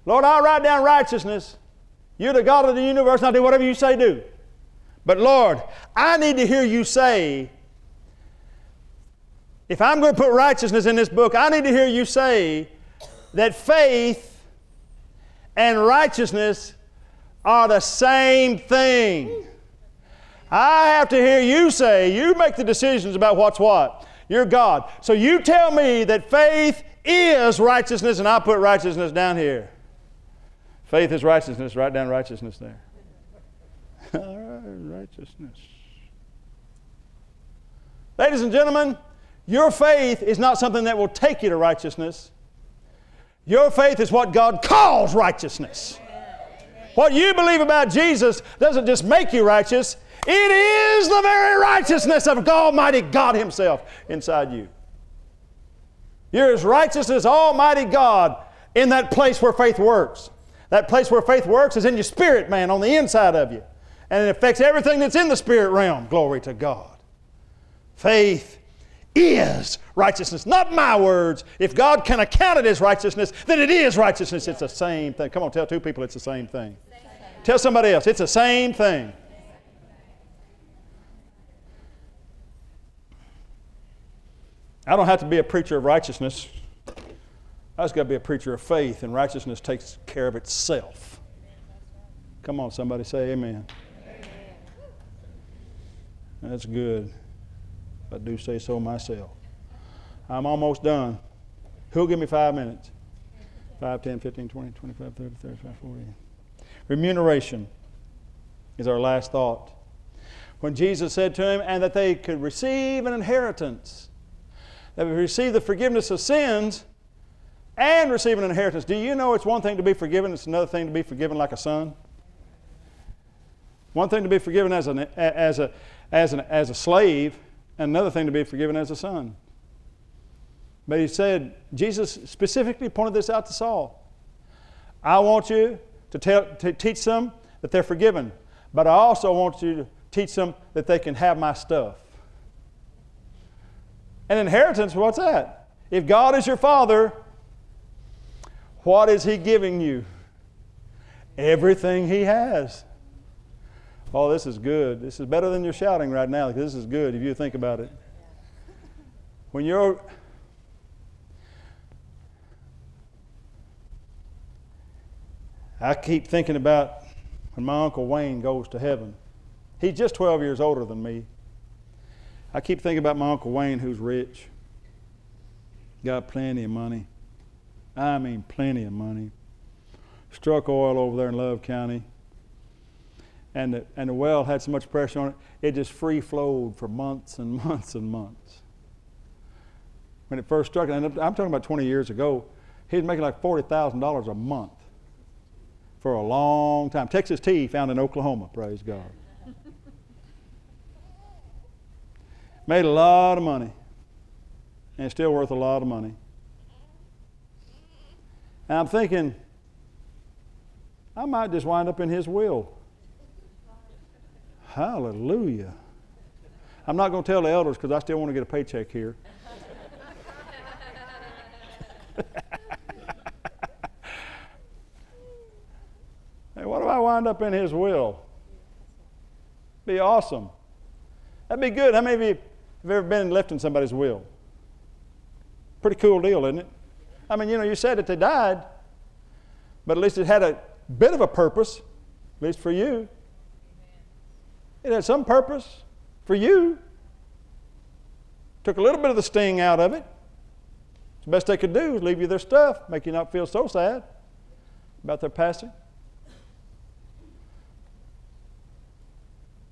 Lord, I'll write down righteousness. You're the God of the universe, I'll do whatever you say do. But Lord, I need to hear you say, if I'm going to put righteousness in this book, I need to hear you say that faith and righteousness are the same thing. I have to hear you say, you make the decisions about what's what. You're God. So you tell me that faith is righteousness, and I put righteousness down here. Faith is righteousness. Write down righteousness there. [laughs] Righteousness. Ladies and gentlemen, your faith is not something that will take you to righteousness. Your faith is what God calls righteousness. What you believe about Jesus doesn't just make you righteous, it is the very righteousness of Almighty God Himself inside you. You're as righteous as Almighty God in that place where faith works. That place where faith works is in your spirit, man, on the inside of you. And it affects everything that's in the spirit realm. Glory to God. Faith is righteousness, not my words. If God can account it as righteousness, then it is righteousness. It's the same thing. Come on, tell two people it's the same thing. Tell somebody else, it's the same thing. I don't have to be a preacher of righteousness. I just got to be a preacher of faith, and righteousness takes care of itself. Come on, somebody say amen. amen. That's good. I do say so myself. I'm almost done. Who'll give me five minutes? 5, 10, 15, 20, 25, 30, 35, 40. Remuneration is our last thought. When Jesus said to him, and that they could receive an inheritance that we receive the forgiveness of sins and receive an inheritance. Do you know it's one thing to be forgiven, it's another thing to be forgiven like a son? One thing to be forgiven as, an, as, a, as, an, as a slave, and another thing to be forgiven as a son. But he said, Jesus specifically pointed this out to Saul. I want you to, tell, to teach them that they're forgiven, but I also want you to teach them that they can have my stuff. An inheritance, what's that? If God is your father, what is He giving you? everything he has. Oh, this is good. This is better than you're shouting right now. This is good if you think about it. When you're I keep thinking about when my Uncle Wayne goes to heaven. He's just 12 years older than me. I keep thinking about my Uncle Wayne who's rich, got plenty of money. I mean, plenty of money. Struck oil over there in Love County. And the, and the well had so much pressure on it, it just free flowed for months and [laughs] months and months. When it first struck, and I'm talking about 20 years ago, he was making like $40,000 a month for a long time. Texas tea found in Oklahoma, praise God. [laughs] Made a lot of money. And it's still worth a lot of money. And I'm thinking, I might just wind up in his will. Hallelujah. I'm not going to tell the elders because I still want to get a paycheck here. [laughs] Hey, what if I wind up in His will? Be awesome. That'd be good. How many of you have ever been left in somebody's will? Pretty cool deal, isn't it? I mean, you know, you said that they died, but at least it had a bit of a purpose, at least for you. It had some purpose for you. Took a little bit of the sting out of it. The best they could do is leave you their stuff, make you not feel so sad about their passing.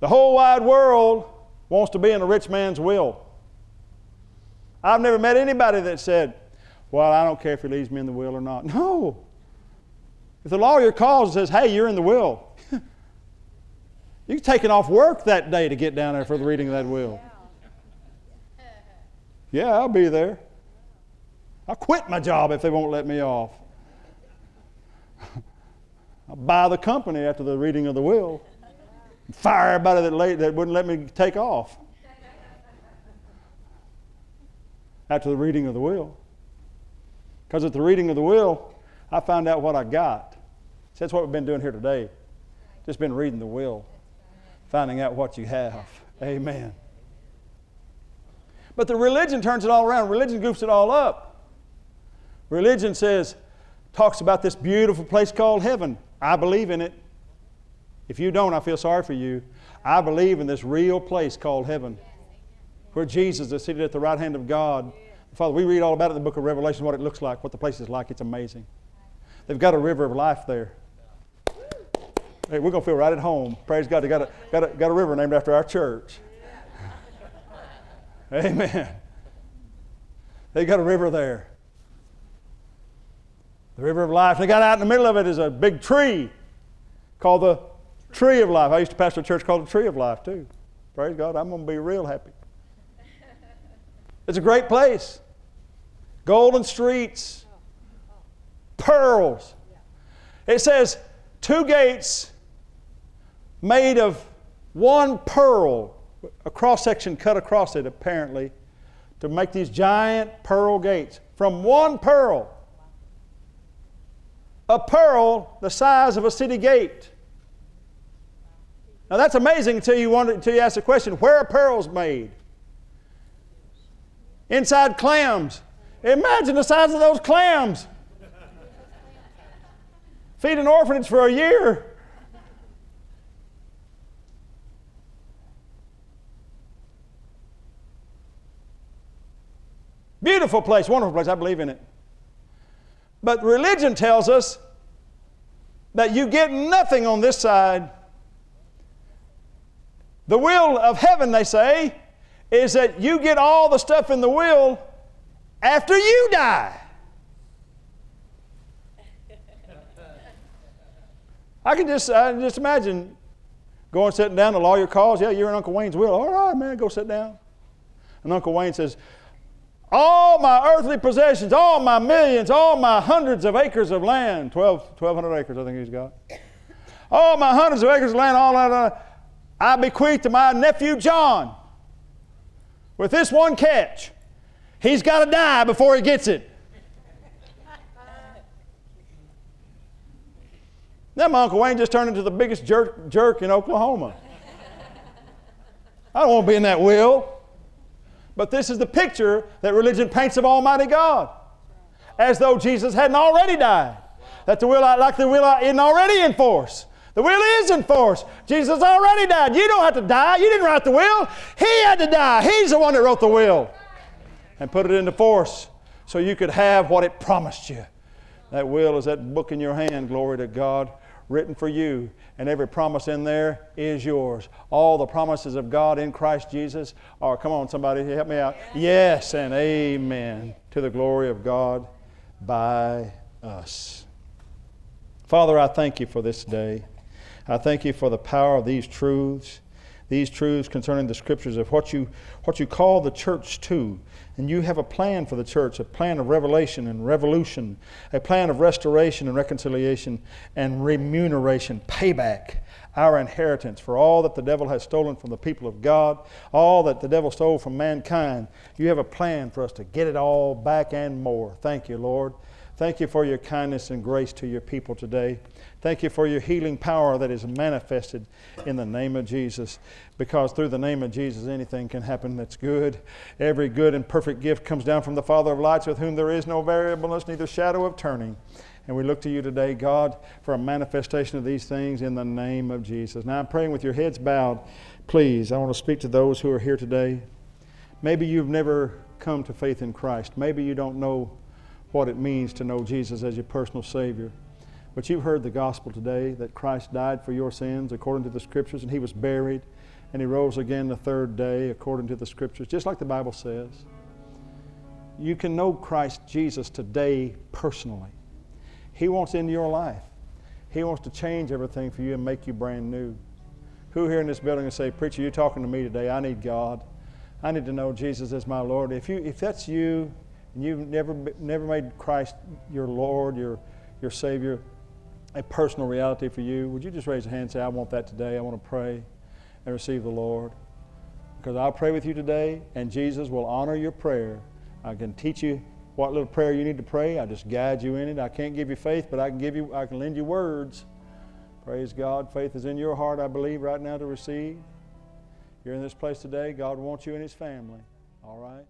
The whole wide world wants to be in a rich man's will. I've never met anybody that said, Well, I don't care if he leaves me in the will or not. [laughs] No. If the lawyer calls and says, Hey, you're in the will, you're taking off work that day to get down there for the reading of that will. Yeah, I'll be there. I'll quit my job if they won't let me off. I'll buy the company after the reading of the will fire everybody that, late, that wouldn't let me take off after the reading of the will. Because at the reading of the will, I found out what I got. That's what we've been doing here today. Just been reading the will, finding out what you have. Amen. But the religion turns it all around. Religion goofs it all up. Religion says, talks about this beautiful place called heaven. I believe in it. If you don't, I feel sorry for you. I believe in this real place called heaven where Jesus is seated at the right hand of God. Father, we read all about it in the book of Revelation, what it looks like, what the place is like. It's amazing. They've got a river of life there. Hey, we're going to feel right at home. Praise God. They got a, got, a, got a river named after our church. Amen. They got a river there. The river of life. They got out in the middle of it is a big tree called the Tree of life. I used to pastor a church called the Tree of Life too. Praise God. I'm going to be real happy. It's a great place. Golden streets, pearls. It says two gates made of one pearl, a cross section cut across it apparently, to make these giant pearl gates from one pearl. A pearl the size of a city gate. Now that's amazing until you wonder, until you ask the question, where are pearls made? Inside clams. Imagine the size of those clams. Feed an orphanage for a year. Beautiful place, wonderful place. I believe in it. But religion tells us that you get nothing on this side the will of heaven, they say, is that you get all the stuff in the will after you die. I can just, I just imagine going sitting down, the lawyer calls, yeah, you're in Uncle Wayne's will. All right, man, go sit down. And Uncle Wayne says, all my earthly possessions, all my millions, all my hundreds of acres of land, 12, 1,200 acres I think he's got. All my hundreds of acres of land, all that, uh, I bequeath to my nephew John with this one catch. He's got to die before he gets it. Now my Uncle Wayne just turned into the biggest jerk, jerk in Oklahoma. I don't want to be in that will. But this is the picture that religion paints of Almighty God. As though Jesus hadn't already died. That the will, like the will isn't already in force. The will is in force. Jesus already died. You don't have to die. You didn't write the will. He had to die. He's the one that wrote the will and put it into force so you could have what it promised you. That will is that book in your hand, glory to God, written for you. And every promise in there is yours. All the promises of God in Christ Jesus are, come on, somebody, help me out. Yes and amen to the glory of God by us. Father, I thank you for this day. I thank you for the power of these truths, these truths concerning the scriptures of what you, what you call the church to. And you have a plan for the church, a plan of revelation and revolution, a plan of restoration and reconciliation and remuneration, payback, our inheritance for all that the devil has stolen from the people of God, all that the devil stole from mankind. You have a plan for us to get it all back and more. Thank you, Lord. Thank you for your kindness and grace to your people today. Thank you for your healing power that is manifested in the name of Jesus. Because through the name of Jesus, anything can happen that's good. Every good and perfect gift comes down from the Father of lights, with whom there is no variableness, neither shadow of turning. And we look to you today, God, for a manifestation of these things in the name of Jesus. Now I'm praying with your heads bowed. Please, I want to speak to those who are here today. Maybe you've never come to faith in Christ. Maybe you don't know what it means to know Jesus as your personal Savior. But you've heard the gospel today that Christ died for your sins according to the Scriptures, and He was buried, and He rose again the third day according to the Scriptures, just like the Bible says. You can know Christ Jesus today personally. He wants into your life. He wants to change everything for you and make you brand new. Who here in this building can say, Preacher, you're talking to me today. I need God. I need to know Jesus as my Lord. If, you, if that's you, and you've never, never made Christ your Lord, your, your Savior, a personal reality for you, would you just raise your hand and say, I want that today. I want to pray and receive the Lord? Because I'll pray with you today, and Jesus will honor your prayer. I can teach you what little prayer you need to pray. I just guide you in it. I can't give you faith, but I can give you, I can lend you words. Praise God. Faith is in your heart, I believe, right now to receive. You're in this place today. God wants you in His family. All right?